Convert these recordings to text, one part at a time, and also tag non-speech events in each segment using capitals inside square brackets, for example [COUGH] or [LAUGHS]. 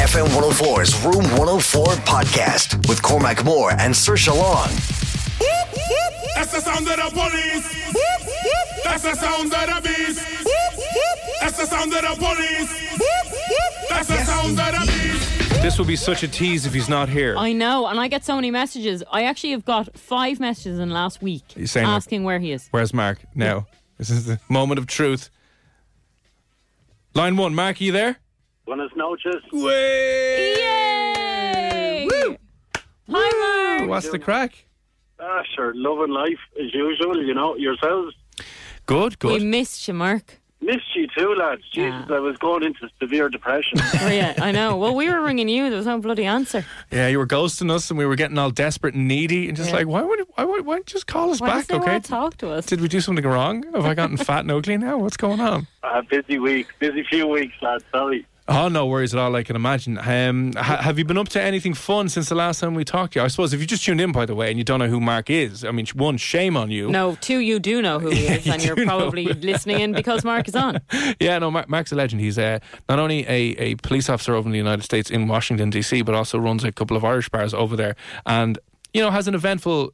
FM 104's Room 104 podcast with Cormac Moore and Saoirse Long. That's the sound of the police. That's the sound of the beast. That's the sound of the police. That's the sound of the beast. This will be such a tease if he's not here. I know, and I get so many messages. I actually have got five messages in last week You're saying asking where he is. Where's Mark now? This is the moment of truth. Line one, Mark, are you there? Buenas noches. Yay! Hi, Mark. What's the crack? Ah, sure, loving life as usual, you know, yourselves. Good, good. We missed you, Mark. Missed you too, lads. Jesus, Yeah. I was going into severe depression. [LAUGHS] Oh, yeah, I know. Well, we were ringing you. There was no bloody answer. Yeah, you were ghosting us and we were getting all desperate and needy and just Yeah. like, why would why, why, why don't you just call us Why back, they okay? want to talk to us? Did we do something wrong? Have I gotten fat and ugly now? What's going on? [LAUGHS] uh, busy week, busy few weeks, lads. Sorry. Oh, no worries at all, I can imagine. Um, ha- have you been up to anything fun since the last time we talked to you? I suppose if you just tuned in, by the way, and you don't know who Mark is, I mean, one, shame on you. No, two, you do know who he is, [LAUGHS] you and you're probably listening in because Mark is on. [LAUGHS] Yeah, no, Mark, Mark's a legend. He's uh, not only a, a police officer over in the United States in Washington, D.C., but also runs a couple of Irish bars over there and, you know, has an eventful,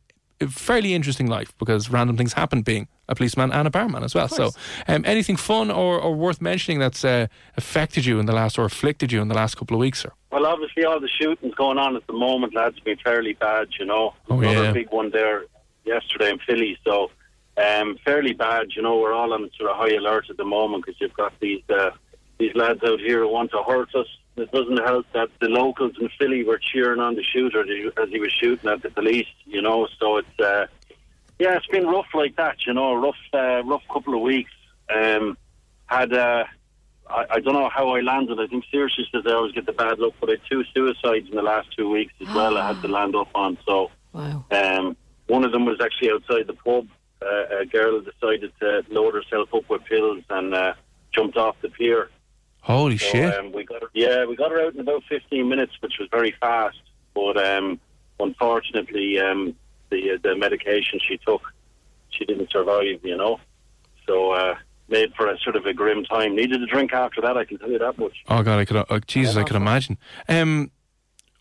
fairly interesting life because random things happen being a policeman and a barman as well. So, um, anything fun or, or worth mentioning that's uh, affected you in the last or afflicted you in the last couple of weeks, sir? Well, obviously, all the shootings going on at the moment, lads, been fairly bad, you know. Oh, Another yeah. big one there yesterday in Philly, so um, fairly bad, you know. We're all on sort of high alert at the moment because you've got these uh, these lads out here who want to hurt us. It doesn't help that the locals in Philly were cheering on the shooter as he was shooting at the police, you know. So it's uh, yeah, it's been rough like that, you know. Rough, uh, rough couple of weeks. Um, had uh, I, I don't know how I landed. I think Saoirse says I always get the bad luck, but I had two suicides in the last two weeks as well. I had to [GASPS] land up on. So Wow. um, one of them was actually outside the pub. Uh, a girl decided to load herself up with pills and uh, jumped off the pier. Holy So, shit. Um, we got her, yeah, we got her out in about 15 minutes, which was very fast. But um, unfortunately, um, the the medication she took, she didn't survive. You know, so uh, made for a sort of a grim time. Needed a drink after that. I can tell you that much. Oh God, I could. Uh, Jesus, I could imagine. Um,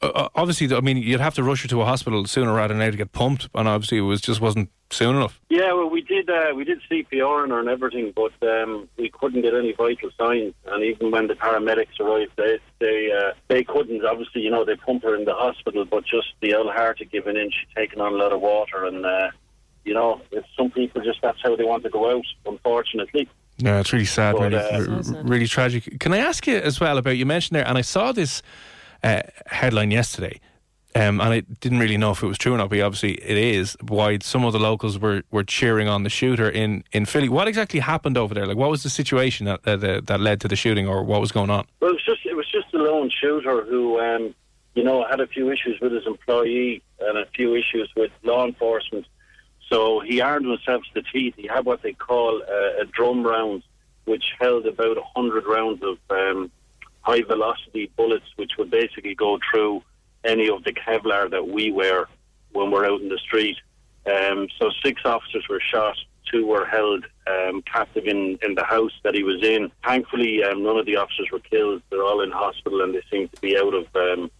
uh, uh, obviously, I mean, you'd have to rush her to a hospital sooner rather than later to get pumped, and obviously, it was just wasn't soon enough. Yeah, well, we did uh, we did CPR on her and everything, but um, we couldn't get any vital signs. And even when the paramedics arrived, they they uh, they couldn't. Obviously, you know, they pump her in the hospital, but just the old heart had given in. She'd taken on a lot of water, and uh, you know, some people just that's how they want to go out. Unfortunately, Yeah, it's really sad, But, really, uh, r- So sad. really tragic. Can I ask you as well about you mentioned there, and I saw this uh, headline yesterday, um, and I didn't really know if it was true or not, but obviously it is. Why some of the locals were, were cheering on the shooter in, in Philly? What exactly happened over there? Like, what was the situation that that, led to the shooting, or what was going on? well, it was just it was just a lone shooter who, um, you know, had a few issues with his employee and a few issues with law enforcement. So he armed himself to the teeth. He had what they call a, a drum round, which held about 100 rounds of um, high velocity bullets, which would basically go through any of the Kevlar that we wear when we're out in the street. Um, so six officers were shot, two were held um, captive in, in the house that he was in. Thankfully, um, none of the officers were killed. They're all in hospital and they seem to be out of um,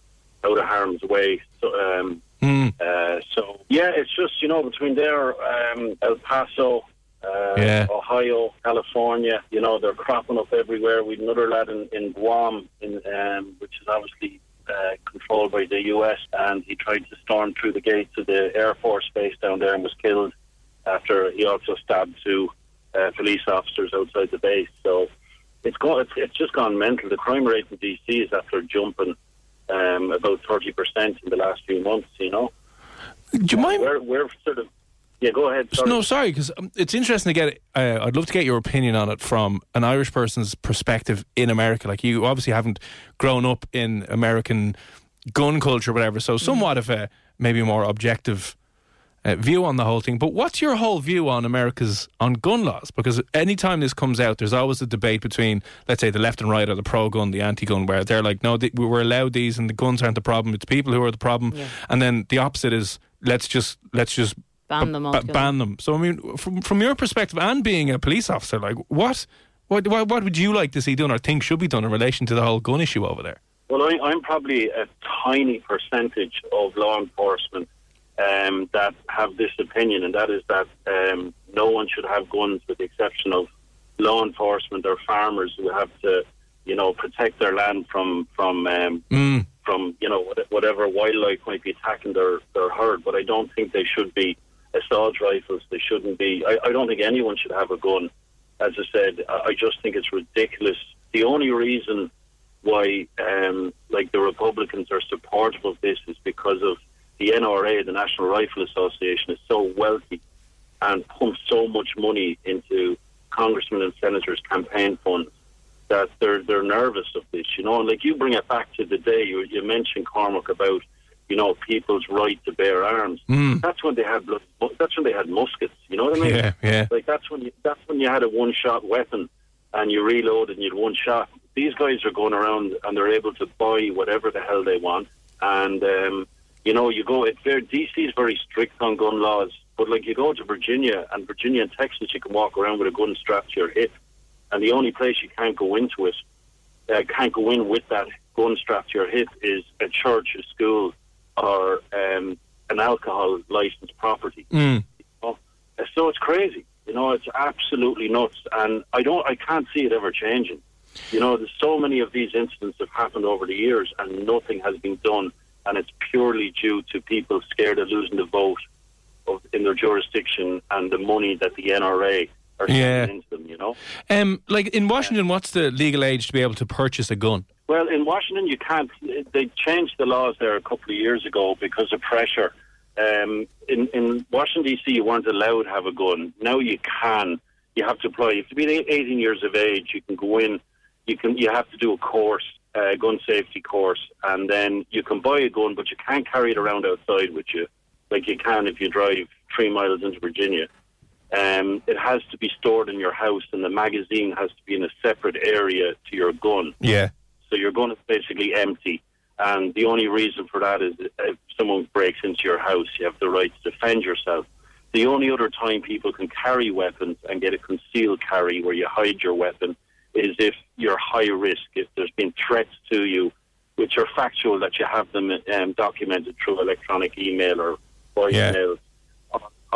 out of harm's way. So, um, Hmm. uh, so yeah, it's just you know between there, um, El Paso, uh, Yeah. Ohio, California. You know, they're cropping up everywhere. We've another lad in, in Guam, in, um, which is obviously uh, controlled by the U.S., and he tried to storm through the gates of the Air Force base down there and was killed after he also stabbed two uh, police officers outside the base. So it's, go- it's, it's just gone mental. The crime rate in D.C. is after jumping um, about 30% in the last few months, you know. Do you mind? We're, we're sort of. Yeah, go ahead. Sorry. No, sorry, because um, it's interesting to get. Uh, I'd love to get your opinion on it from an Irish person's perspective in America. Like you obviously haven't grown up in American gun culture, or whatever. So somewhat of a maybe more objective uh, view on the whole thing. But what's your whole view on America's on gun laws? Because anytime this comes out, there's always a debate between, let's say, the left and right, or the pro-gun, the anti-gun, where they're like, no, th- we're allowed these, and the guns aren't the problem. It's people who are the problem. Yeah. And then the opposite is let's just let's just Ban them b- altogether. ban them. So I mean, from from your perspective, and being a police officer, like what. What, what what would you like to see done or think should be done in relation to the whole gun issue over there? Well, I, I'm probably a tiny percentage of law enforcement um, that have this opinion, and that is that um, no one should have guns, with the exception of law enforcement or farmers who have to, you know, protect their land from from um, Mm. from you know whatever wildlife might be attacking their their herd. But I don't think they should be assault rifles. They shouldn't be. I, I don't think anyone should have a gun. As I said, I I just think it's ridiculous. The only reason why, um, like the Republicans are supportive of this is because of the NRA, the National Rifle Association, is so wealthy and pumps so much money into congressmen and senators' campaign funds that they're they're nervous of this. You know, and like you bring it back to the day you, you mentioned Cormac about you know people's right to bear arms. Mm. That's when they had that's when they had muskets. You know what I mean? Yeah, yeah. Like that's when you, that's when you had a one shot weapon and you reload and you had one shot. These guys are going around and they're able to buy whatever the hell they want. And um, you know, you go. It's very DC is very strict on gun laws, but like you go to Virginia and Virginia and Texas, you can walk around with a gun strapped to your hip, and the only place you can't go into it, uh, can't go in with that gun strapped to your hip, is a church, a school, or um, an alcohol licensed property. Mm. Oh, so it's crazy. You know, it's absolutely nuts, and I don't, I can't see it ever changing. You know, there's so many of these incidents have happened over the years, and nothing has been done, and it's purely due to people scared of losing the vote of, in their jurisdiction and the money that the NRA are Yeah. into them. You know. Um, like in Washington, what's the legal age to be able to purchase a gun? Well, in Washington, you can't. They changed the laws there a couple of years ago because of pressure. Um, in, in Washington D.C., you weren't allowed to have a gun. Now you can. You have to apply. You have to be 18 years of age. You can go in. You can. You have to do a course, a gun safety course, and then you can buy a gun, but you can't carry it around outside with you, like you can if you drive three miles into Virginia. Um, it has to be stored in your house, and the magazine has to be in a separate area to your gun. Yeah. So your gun is basically empty. And the only reason for that is if someone breaks into your house, you have the right to defend yourself. The only other time people can carry weapons and get a concealed carry where you hide your weapon is if you're high risk, if there's been threats to you, which are factual that you have them um, documented through electronic email or voicemail.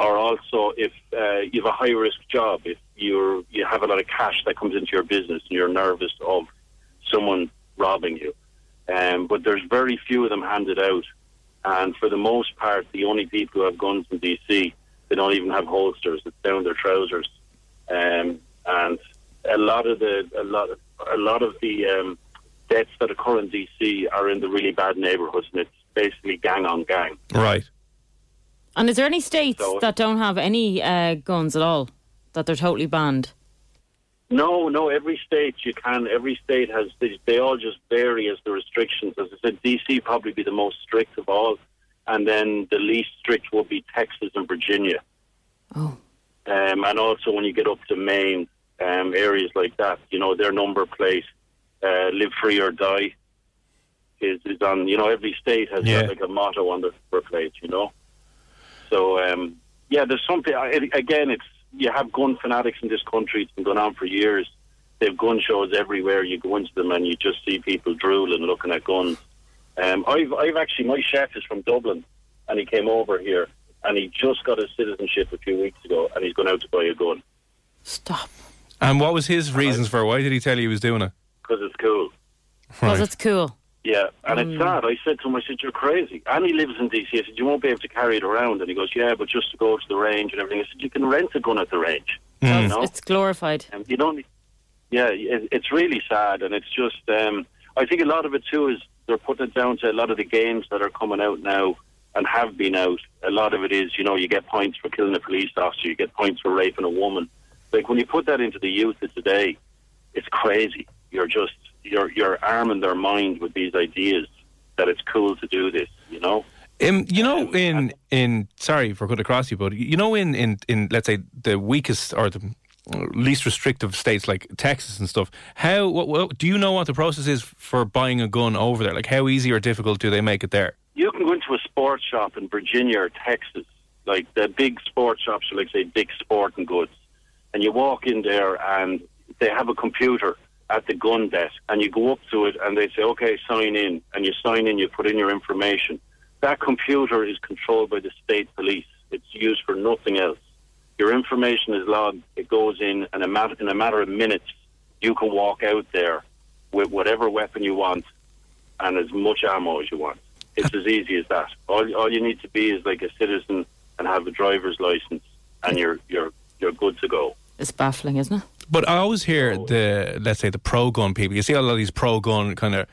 Or also if uh, you have a high risk job, if you're you have a lot of cash that comes into your business and you're nervous of someone robbing you. Um, but there's very few of them handed out. And for the most part, the only people who have guns in DC, they don't even have holsters. It's down their trousers. Um, and a lot of the a lot of, a lot of the um, deaths that occur in DC are in the really bad neighborhoods, and it's basically gang on gang. Right. And is there any states So- that don't have any uh, guns at all? That they're totally banned? No, no. Every state you can. Every state has. They, they all just vary as the restrictions. As I said, DC probably be the most strict of all, and then the least strict will be Texas and Virginia. Oh. Um, and also when you get up to Maine, um, areas like that, you know, their number plate, uh, "Live free or die," is, is on. You know, every state has Yeah. like a motto on the number plate. You know, so um, yeah, there's something. Again, it's you have gun fanatics in this country. It's been going on for years. They have gun shows everywhere. You go into them and you just see people drooling, looking at guns. Um, I've, I've actually, my chef is from Dublin, and he came over here, and he just got his citizenship a few weeks ago, and he's gone out to buy a gun. Stop. And what was his reasons for? it? Why did he tell you he was doing it? because it's cool. Because Right. it's cool. Yeah, and it's sad. I said to him, I said, you're crazy. And he lives in DC. I said, you won't be able to carry it around. And he goes, yeah, but just to go to the range and everything. I said, you can rent a gun at the range. Hmm. You It's, know? it's glorified. Um, you don't. Yeah, it, it's really sad, and it's just. Um, I think a lot of it too is they're putting it down to a lot of the games that are coming out now and have been out. A lot of it is, you know, you get points for killing a police officer, you get points for raping a woman. Like when you put that into the youth of today, it's crazy. You're just you're you're arming their mind with these ideas that it's cool to do this. You know. Um, you know, in in sorry for cutting across you, but you know, in in in let's say the weakest or the least restrictive states like Texas and stuff. How what, what do you know what the process is for buying a gun over there? Like, how easy or difficult do they make it there? you can go into a sports shop in Virginia or Texas, like the big sports shops, like say big sporting goods, and you walk in there and they have a computer at the gun desk, and you go up to it and they say, "Okay, sign in," and you sign in, you put in your information. That computer is controlled by the state police. It's used for nothing else. Your information is logged. It goes in, and a matter, in a matter of minutes, you can walk out there with whatever weapon you want and as much ammo as you want. It's as easy as that. All, all you need to be is like a citizen and have a driver's license, and you're you're you're good to go. It's baffling, isn't it? But I always hear oh, the let's say the pro gun people. You see a lot of these pro gun kind of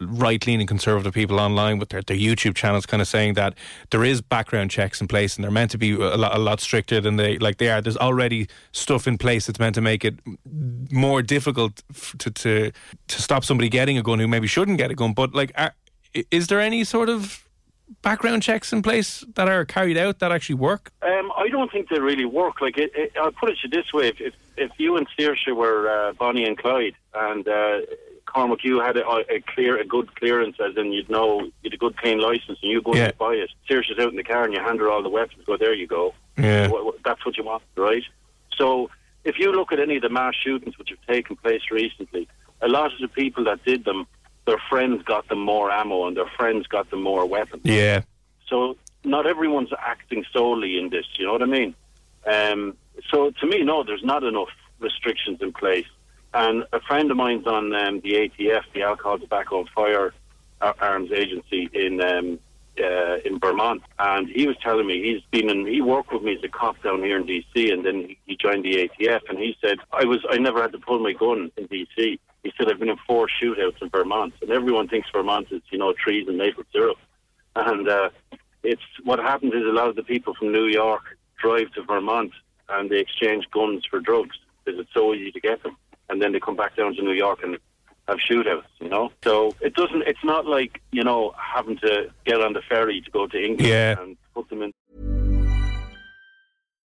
right leaning conservative people online with their, their YouTube channels kind of saying that there is background checks in place and they're meant to be a lot, a lot stricter than they like they are. There's already stuff in place that's meant to make it more difficult f- to to to stop somebody getting a gun who maybe shouldn't get a gun. But like, are, is there any sort of background checks in place that are carried out that actually work? Um, I don't think they really work. Like it, it, I'll put it to this way: if if, if you and Saoirse were uh, Bonnie and Clyde, and uh, Cormac, you had a, a clear, a good clearance, as in you'd know you'd a good clean license, and you go Yeah. and buy it. Saoirse's out in the car, and you hand her all the weapons. Go there, you go. Yeah. That's what you want, right? So if you look at any of the mass shootings which have taken place recently, a lot of the people that did them, their friends got them more ammo, and their friends got them more weapons. Yeah. So not everyone's acting solely in this. You know what I mean? Um, so to me, no, there's not enough restrictions in place. And a friend of mine's on um, the ATF, the Alcohol, Tobacco and Fire Arms Agency in um, uh, in Vermont, and he was telling me he's been in. He worked with me as a cop down here in DC, and then he, he joined the ATF. And he said I was I never had to pull my gun in DC. He said I've been in four shootouts in Vermont, and everyone thinks Vermont is you know trees and maple syrup. And uh, it's what happens is a lot of the people from New York drive to Vermont and they exchange guns for drugs because it's so easy to get them, and then they come back down to New York and have shootouts. You know, so it doesn't. It's not like you know having to get on the ferry to go to England Yeah. and put them in.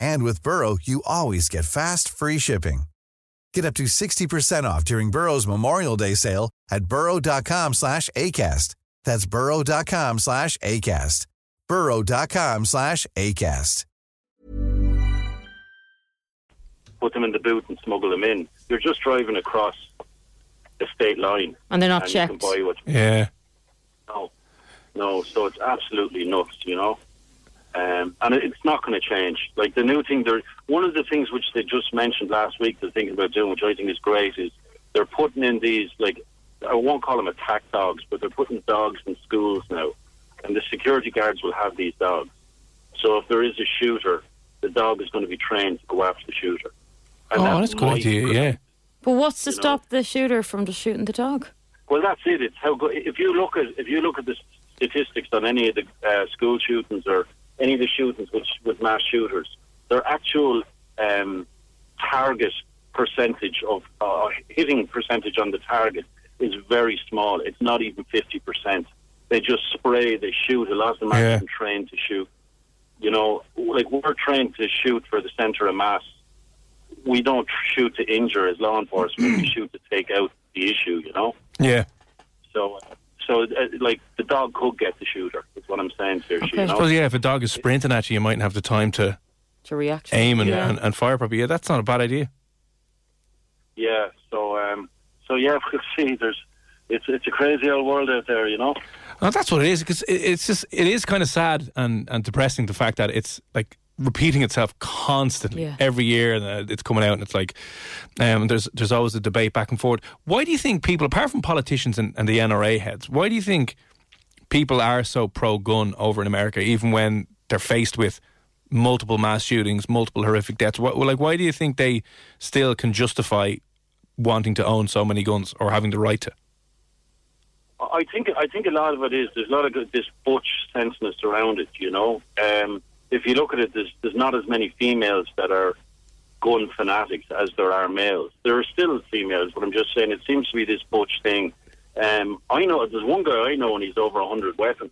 And with Burrow, you always get fast, free shipping. Get up to 60% off during Burrow's Memorial Day sale at burrow.com slash ACAST. That's burrow.com slash ACAST. burrow.com slash ACAST. put them in the boot and smuggle them in. You're just driving across the state line, And they're not and checked. you can buy what you Yeah. No, no. So it's absolutely nuts, you know. Um, and it's not going to change. Like the new thing, there. One of the things which they just mentioned last week, they're thinking about doing, which I think is great, is they're putting in these like I won't call them attack dogs, but they're putting dogs in schools now, and the security guards will have these dogs. So if there is a shooter, the dog is going to be trained to go after the shooter. And oh, that's a good idea. Yeah. But what's to You know. stop the shooter from just shooting the dog? Well, that's it. It's how good. If you look at if you look at the statistics on any of the uh, school shootings or any of the shootings with with mass shooters, their actual um, target percentage of uh, hitting percentage on the target is very small. It's not even fifty percent. They just spray. They shoot. A lot of them aren't Yeah. trained to shoot. You know, like we're trained to shoot for the centre of mass. We don't shoot to injure as law enforcement. we shoot to take out the issue. You know. Yeah. So, so uh, like the dog could get the shooter. Is what I'm saying to you. Okay. You I know? suppose, yeah, if a dog is sprinting at you, you mightn't have the time to To react. aim and, Yeah. and, and fire properly. Yeah, that's not a bad idea. Yeah. So, um, so yeah, [LAUGHS] we'll see. There's, it's it's a crazy old world out there. You know. Well, that's what it is because it, it's just it is kind of sad and, and depressing the fact that it's like repeating itself constantly Yeah. every year and uh, it's coming out and it's like um, there's there's always a debate back and forth. Why do you think people, apart from politicians and, and the NRA heads, why do you think people are so pro gun over in America, even when they're faced with multiple mass shootings, multiple horrific deaths? Why, like, why do you think they still can justify wanting to own so many guns or having the right to? I think I think a lot of it is there's a lot of this butch senseness around it. You know, um, if you look at it, there's there's not as many females that are gun fanatics as there are males. There are still females, but I'm just saying it seems to be this butch thing. Um, I know there's one guy I know, and he's over hundred weapons,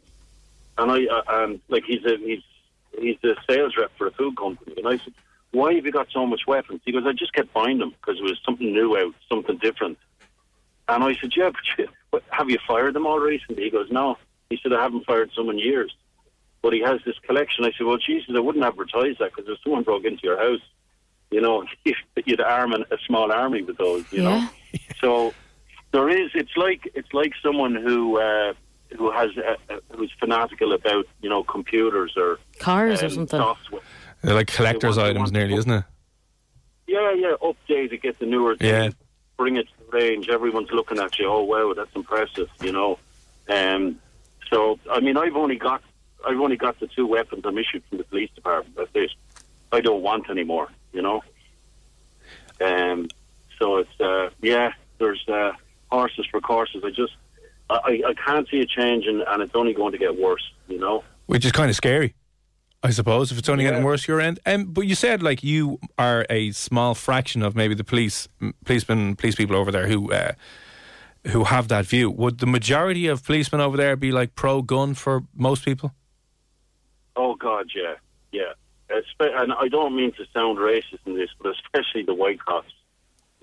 and I uh, um, like he's a he's he's a sales rep for a food company, and I said, "Why have you got so much weapons?" He goes, "I just kept buying them because it was something new out, something different." And I said, "Yeah, but you, but have you fired them all recently?" He goes, "No." He said, "I haven't fired some in years." But he has this collection. I said, "Well, Jesus, I wouldn't advertise that because if someone broke into your house, you know, [LAUGHS] you'd arm an, a small army with those, you know." So there is. It's like it's like someone who uh, who has uh, uh, who's fanatical about you know computers or Cars or um, something. software. They're like collector's They want- items, want- nearly, isn't it? Yeah, yeah, update it, get the newer thing, Yeah. bring it to the range. Everyone's looking at you. Oh wow, that's impressive, you know. Um, so I mean, I've only got I've only got the two weapons I'm issued from the police department. That's it. I don't want any more, you know. Um, so it's uh, yeah, there's uh, horses for courses. I just I, I can't see a change, and, and it's only going to get worse, you know. which is kind of scary, I suppose, if it's only getting worse your end. Um, but you said like you are a small fraction of maybe the police, policemen, police people over there who uh, who have that view. Would the majority of policemen over there be like pro gun for most people? Oh God, yeah, yeah. Espe- and I don't mean to sound racist in this, but especially the white cops.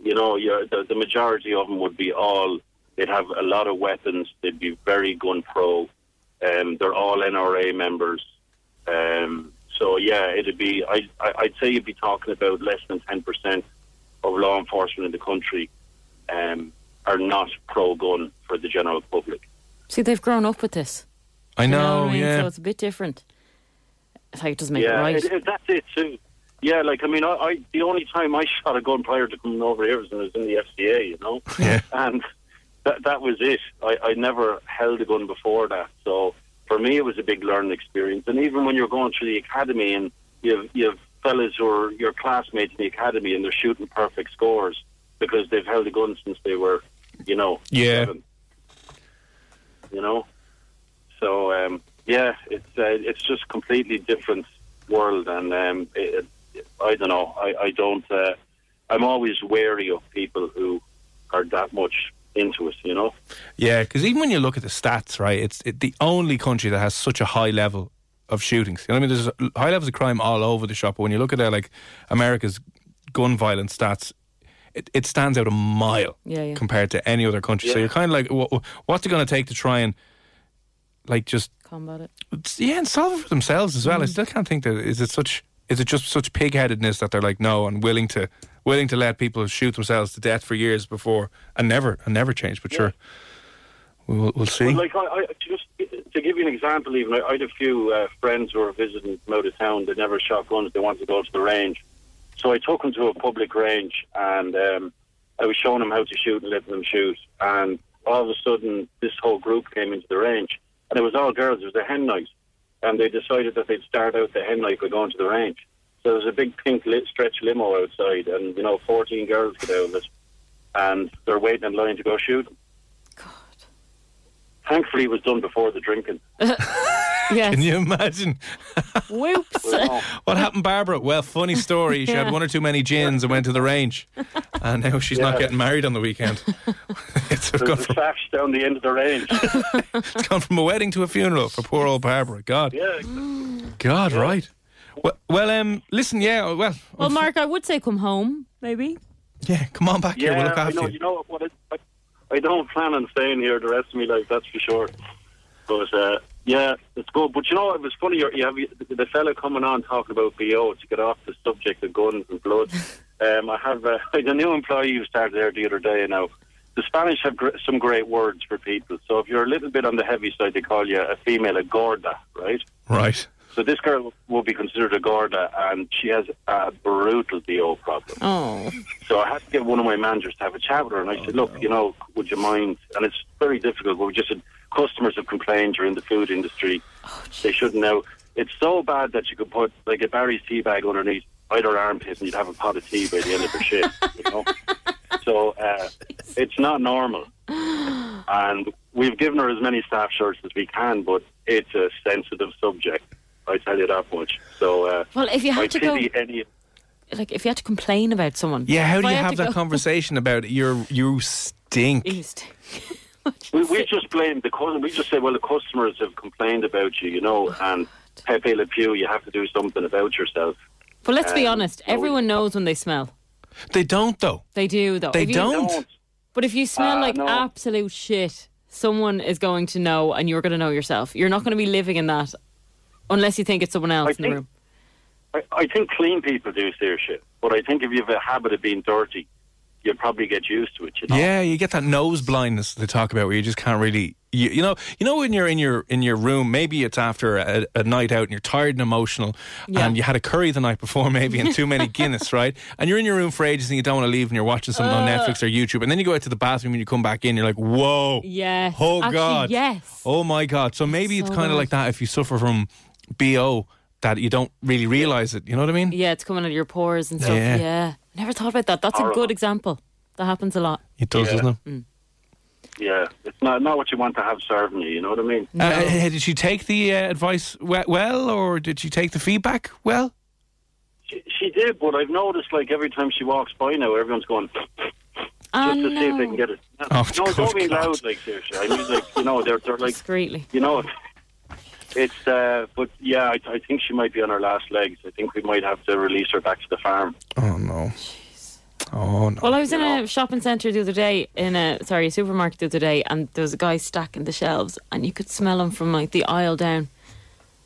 You know, yeah, the, the majority of them would be all. They'd have a lot of weapons. They'd be very gun pro. Um, they're all NRA members. Um, so yeah, it'd be. I, I, I'd say you'd be talking about less than ten percent of law enforcement in the country um, are not pro gun for the general public. See, they've grown up with this. I You know, I mean? yeah. So it's a bit different. It's like it doesn't make yeah, it right. it- it- that's it too. Yeah, like I mean, I, I the only time I shot a gun prior to coming over here was when I was in the FCA, you know, [LAUGHS] Yeah. and that that was it. I, I never held a gun before that, so for me it was a big learning experience. And even when you're going through the academy and you've you've fellas who are your classmates in the academy and they're shooting perfect scores because they've held a gun since they were, you know, Yeah. seven. You know, so yeah, it's uh, it's just completely different world, and um, it, it, I don't know. I, I don't. Uh, I'm always wary of people who are that much into it. You know. Yeah, because even when you look at the stats, right, it's it, the only country that has such a high level of shootings. You know what I mean? There's high levels of crime all over the shop, but when you look at uh, like America's gun violence stats, it, it stands out a mile Yeah, yeah. compared to any other country. So you're kind of like, wha- what's it going to take to try and like just Combat it. yeah, and solve it for themselves as well. I still can't think that is it such is it just such pig headedness that they're like no and willing to willing to let people shoot themselves to death for years before and never and never change. But sure, we'll, we'll see. Well, like I, I just to give you an example, even I, I had a few uh, friends who were visiting from out of town. They never shot guns. They wanted to go to the range, so I took them to a public range, and um, I was showing them how to shoot and letting them shoot. And all of a sudden, this whole group came into the range, and it was all girls. It was a hen night, and they decided that they'd start out the hen night by going to the range. So there was a big pink lit stretch limo outside, and you know, 14 girls get out of it, and they're waiting in line to go shoot. God. Thankfully, it was done before the drinking. [LAUGHS] Yes. Can you imagine [LAUGHS] Whoops. [LAUGHS] What happened, Barbara? Well, funny story. She had one or too many gins and went to the range, and now she's not Yeah. getting married on the weekend. [LAUGHS] it's, There's gone a from, sash down the end of the range. it's gone from a wedding to a funeral for poor old Barbara. God, yeah, God, right. Well, well, um, listen, yeah, well, Well, Mark, I would say come home, maybe. yeah, come on back here. We'll yeah. look I after know. you. You know what? I, I, I don't plan on staying here the rest of my life. That's for sure. But uh, yeah, it's good. But you know, it was funny. You you have the, the fella coming on talking about BO to get off the subject of guns and blood. [LAUGHS] um, I have uh, I had a new employee who started there the other day. Now, the Spanish have gr- some great words for people. So if you're a little bit on the heavy side, they call you a female a gorda, right? Right. So this girl will be considered a gorda, and she has a brutal BO problem. Oh. So I had to get one of my managers to have a chat with her, and I said, "Look, you know, would you mind?" And it's very difficult. But we just said customers have complained you're in the food industry. they shouldn't know. It's so bad that you could put like a Barry's tea bag underneath either armpit, and you'd have a pot of tea by the end of the shift. You know. [LAUGHS] So uh, it's not normal, and we've given her as many staff shirts as we can, but it's a sensitive subject. I tell you that much. So uh, Well, if you I had to go, any. like, if you had to complain about someone. Yeah, how do you have that go- conversation about you you stink? [LAUGHS] East. We, we just blame the customer. We just say, well, the customers have complained about you, you know, and Pepe Le Pew, you have to do something about yourself. But let's be Um, honest, no, everyone knows when they smell. They don't though. They do, though. They you- don't. Don't. But if you smell Ah, like no. absolute shit, someone is going to know, and you're going to know yourself. You're not going to be living in that unless you think it's someone else I in the think- room. I, I think clean people do their shit, but I think if you have a habit of being dirty, you'll probably get used to it. You know? Yeah, you get that nose blindness they talk about where you just can't really. You, you know, you know when you're in your in your room, maybe it's after a, a night out and you're tired and emotional, Yeah. and you had a curry the night before, [LAUGHS] maybe, and too many [LAUGHS] Guinness, right? And you're in your room for ages and you don't want to leave, and you're watching something on Netflix or YouTube, and then you go out to the bathroom and you come back in, you're like, whoa, Yes. oh Actually, god, yes. oh my god. So maybe it's so kind of like that if you suffer from bo that you don't really realize it. You know what I mean? Yeah, it's coming out of your pores and stuff. Yeah. Yeah. Never thought about that. That's a good example. That happens a lot. It does, Yeah. doesn't it? Yeah, it's not not what you want to have serving you. You know what I mean? Uh, uh, did she take the uh, advice well, or did she take the feedback well? She, she did, but I've noticed like every time she walks by now, everyone's going [SNIFFS] just Oh, to see if they can get it. Oh, no, good don't be God. loud, like seriously. I mean, like you know, they're they're like Discreetly. you know, it's. Uh, but yeah, I, I think she might be on her last legs. I think we might have to release her back to the farm. Oh no. Oh no. Well, I was in know. a shopping centre the other day, in a sorry, a supermarket the other day, and there was a guy stacking the shelves, and you could smell him from like the aisle down.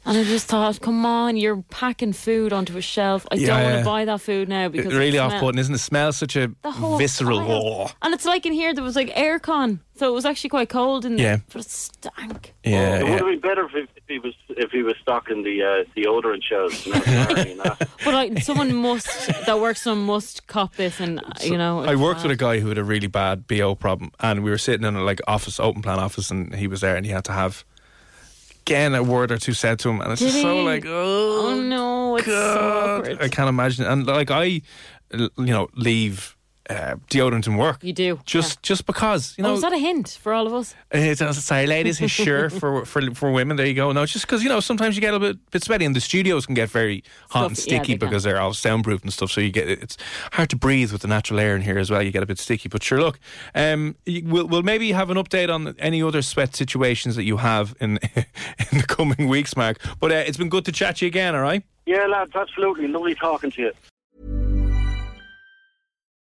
And I just thought, come on, you're packing food onto a shelf. I Yeah, don't want to buy that food now because It's really it off putting, isn't it? Smells such a visceral. aisle. Oh. And it's like in here there was like aircon, so it was actually quite cold in Yeah. there, but it stank. Yeah, it would have been better if, if he was if he was stocking the uh, deodorant shelves. You know. [LAUGHS] But like, someone must that works on must cop this, and you know. I worked bad. with a guy who had a really bad BO problem, and we were sitting in a like office, open plan office, and he was there, and he had to have again a word or two said to him, and it's Did just so he? like, oh, Oh no, it's so awkward. I can't imagine. And like I, you know, leave uh, deodorant in work. You do, just just because you know. oh, is that a hint for all of us? It's, uh, sorry, ladies. It's sure [LAUGHS] for, for for women. There you go. No, just because you know sometimes you get a bit, bit sweaty, and the studios can get very hot and Stuffy, yeah, sticky they can. because they're all soundproof and stuff. So you get it's hard to breathe with the natural air in here as well. You get a bit sticky. But sure, look, um, we'll we'll maybe have an update on any other sweat situations that you have in [LAUGHS] in the coming weeks, Mark. But uh, it's been good to chat to you again. All right. Yeah, lads, absolutely lovely talking to you.